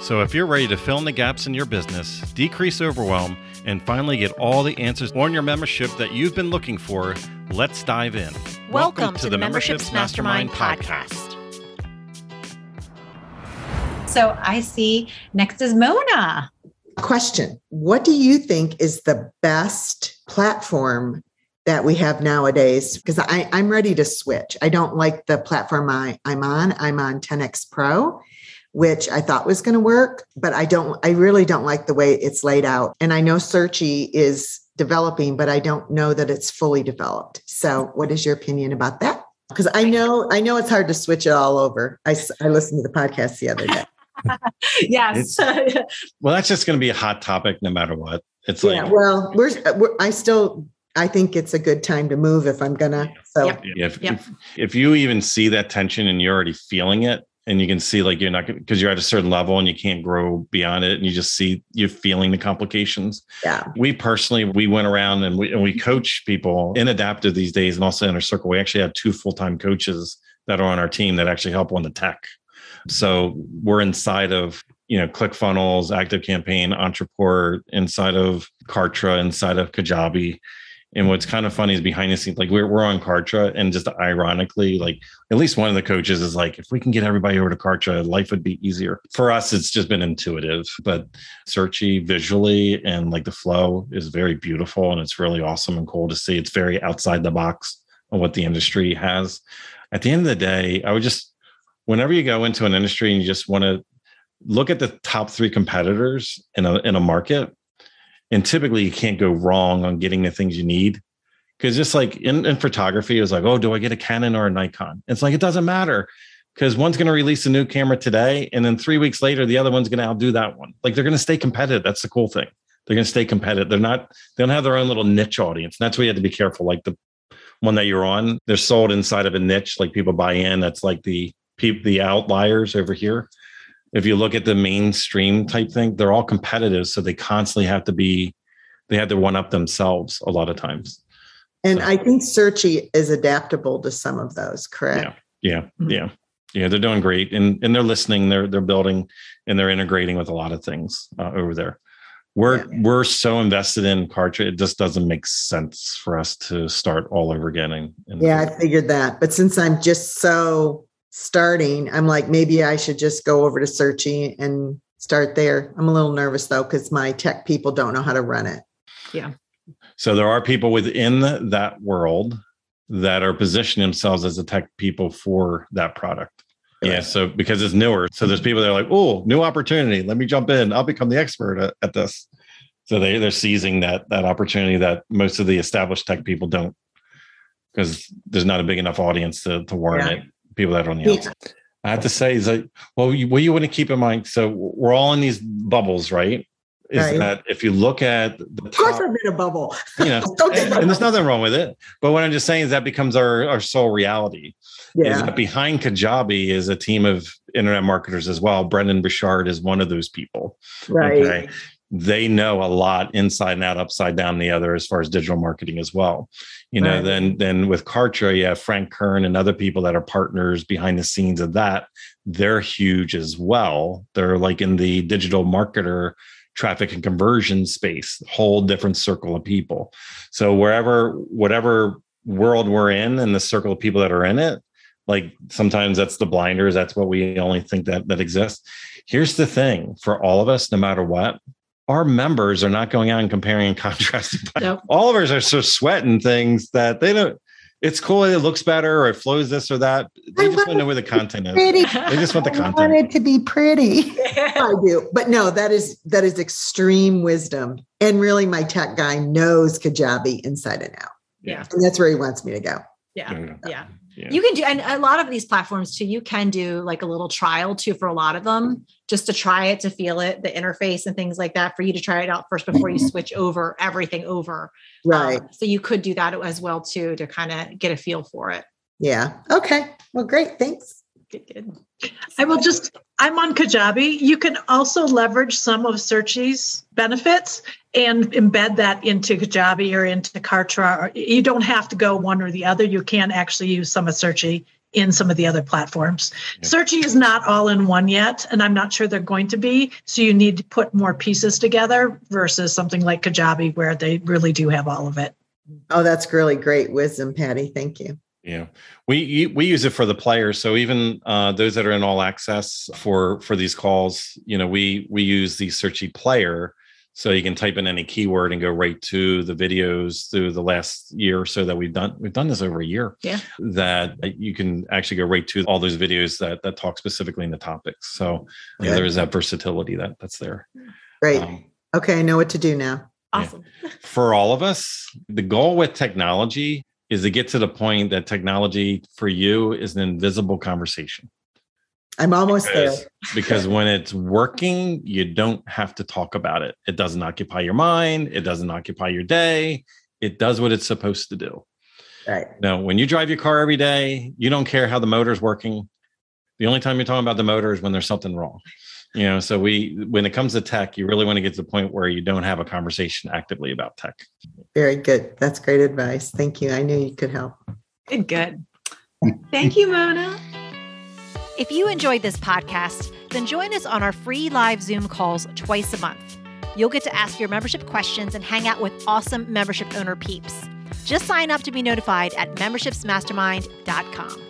So, if you're ready to fill in the gaps in your business, decrease overwhelm, and finally get all the answers on your membership that you've been looking for, let's dive in. Welcome, Welcome to, to, the, the Memberships, Memberships Mastermind, Mastermind podcast. So, I see next is Mona. Question What do you think is the best platform that we have nowadays because I'm ready to switch. I don't like the platform I, I'm on. I'm on 10x Pro, which I thought was going to work, but I don't, I really don't like the way it's laid out. And I know Searchie is developing, but I don't know that it's fully developed. So what is your opinion about that? Because I know, I know it's hard to switch it all over. I, I listened to the podcast the other day. yes. well, that's just going to be a hot topic no matter what. It's yeah, like, well, we're, we're, I still I think it's a good time to move if I'm gonna. So yep. If, yep. if, if you even see that tension and you're already feeling it, and you can see like you're not because you're at a certain level and you can't grow beyond it, and you just see you're feeling the complications. Yeah. We personally we went around and we and we coach people in adaptive these days, and also in our circle. We actually have two full time coaches that are on our team that actually help on the tech. So we're inside of you know ClickFunnels, Active Campaign, Ontraport, inside of Kartra, inside of Kajabi and what's kind of funny is behind the scenes, like we're, we're on Kartra, and just ironically, like at least one of the coaches is like, if we can get everybody over to Kartra, life would be easier. For us, it's just been intuitive, but Searchie visually and like the flow is very beautiful and it's really awesome and cool to see. It's very outside the box of what the industry has. At the end of the day, I would just, whenever you go into an industry and you just want to look at the top three competitors in a in a market and typically you can't go wrong on getting the things you need. Because just like in, in photography it was like oh do i get a canon or a nikon? It's like it doesn't matter. Because one's going to release a new camera today and then three weeks later the other one's going to outdo that one. Like they're going to stay competitive. That's the cool thing. They're going to stay competitive. They're not they don't have their own little niche audience. And that's why you have to be careful. Like the one that you're on they're sold inside of a niche like people buy in that's like the the outliers over here if you look at the mainstream type thing, they're all competitive. So they constantly have to be, they have to one up themselves a lot of times. And so. I think Searchie is adaptable to some of those, correct? Yeah. Yeah. Mm-hmm. Yeah. Yeah. They're doing great. And and they're listening, they're they're building and they're integrating with a lot of things uh, over there. We're yeah. we're so invested in Kartra, it just doesn't make sense for us to start all over again. And, and yeah, I figured that. But since I'm just so starting, I'm like, maybe I should just go over to Searchie and start there. I'm a little nervous though, because my tech people don't know how to run it. Yeah. So there are people within that world that are positioning themselves as the tech people for that product. Right. Yeah. So because it's newer. So there's people that are like, oh, new opportunity. Let me jump in. I'll become the expert at, at this. So they, they're seizing that that opportunity that most of the established tech people don't because there's not a big enough audience to, to warrant yeah. it people that are on the outside. I have to say is that well, you, what you want to keep in mind. So we're all in these bubbles, right? Is right. that if you look at the of course I'm in a bubble, you know, and, and, there's nothing wrong with it. But what I'm just saying is that becomes our our sole reality. Yeah. Is that behind Kajabi is a team of internet marketers as well. Brendon Burchard is one of those people. Right. Okay they know a lot inside and out, upside down the other as far as digital marketing as well. You know, right. then then with Kartra, you have Frank Kern and other people that are partners behind the scenes of that. They're huge as well. They're like in the digital marketer traffic and conversion space, whole different circle of people. So wherever, whatever world we're in and the circle of people that are in it, like sometimes that's the blinders. That's what we only think that that exists. Here's the thing for all of us, no matter what, our members are not going out and comparing and contrasting. Nope. All of us are so sweating things that they don't. It's cool. It looks better, or it flows this or that. They I just want to know where the content is. Pretty. They just want the content. I want it to be pretty. I do, but no, that is that is extreme wisdom. And really, my tech guy knows Kajabi inside and out. Yeah, and that's where he wants me to go. Yeah, yeah. Yeah. You can do, and a lot of these platforms too, you can do like a little trial too for a lot of them, just to try it, to feel it, the interface and things like that, for you to try it out first before you switch over everything over. Right. Um, so you could do that as well too, to kind of get a feel for it. Yeah. Okay. Well, great. Thanks. Good, good. I will just, I'm on Kajabi. You can also leverage some of Searchie's benefits and embed that into Kajabi or into Kartra. You don't have to go one or the other. You can actually use some of Searchie in some of the other platforms. Yeah. Searchie is not all in one yet, and I'm not sure they're going to be. So you need to put more pieces together versus something like Kajabi where they really do have all of it. Oh, that's really great wisdom, Patty. Thank you. Yeah, we we use it for the players. So even uh, those that are in all access for for these calls, you know, we we use the Searchie player, so you can type in any keyword and go right to the videos through the last year or so that we've done. We've done this over a year. Yeah. that you can actually go right to all those videos that that talk specifically in the topics. So yeah, Okay. there is that versatility that that's there. Great. Um, Okay. I know what to do now. Yeah. Awesome. for all of us, the goal with technology is to get to the point that technology for you is an invisible conversation. I'm almost there. Because, because when it's working, you don't have to talk about it. It doesn't occupy your mind, it doesn't occupy your day. It does what it's supposed to do. Right. Now, when you drive your car every day, you don't care how the motor's working. The only time you're talking about the motor is when there's something wrong. You know, so we when it comes to tech, you really want to get to the point where you don't have a conversation actively about tech. Very good. That's great advice. Thank you. I knew you could help. Good, good. Thank you, Mona. If you enjoyed this podcast, then join us on our free live Zoom calls twice a month. You'll get to ask your membership questions and hang out with awesome membership owner peeps. Just sign up to be notified at membershipsmastermind.com.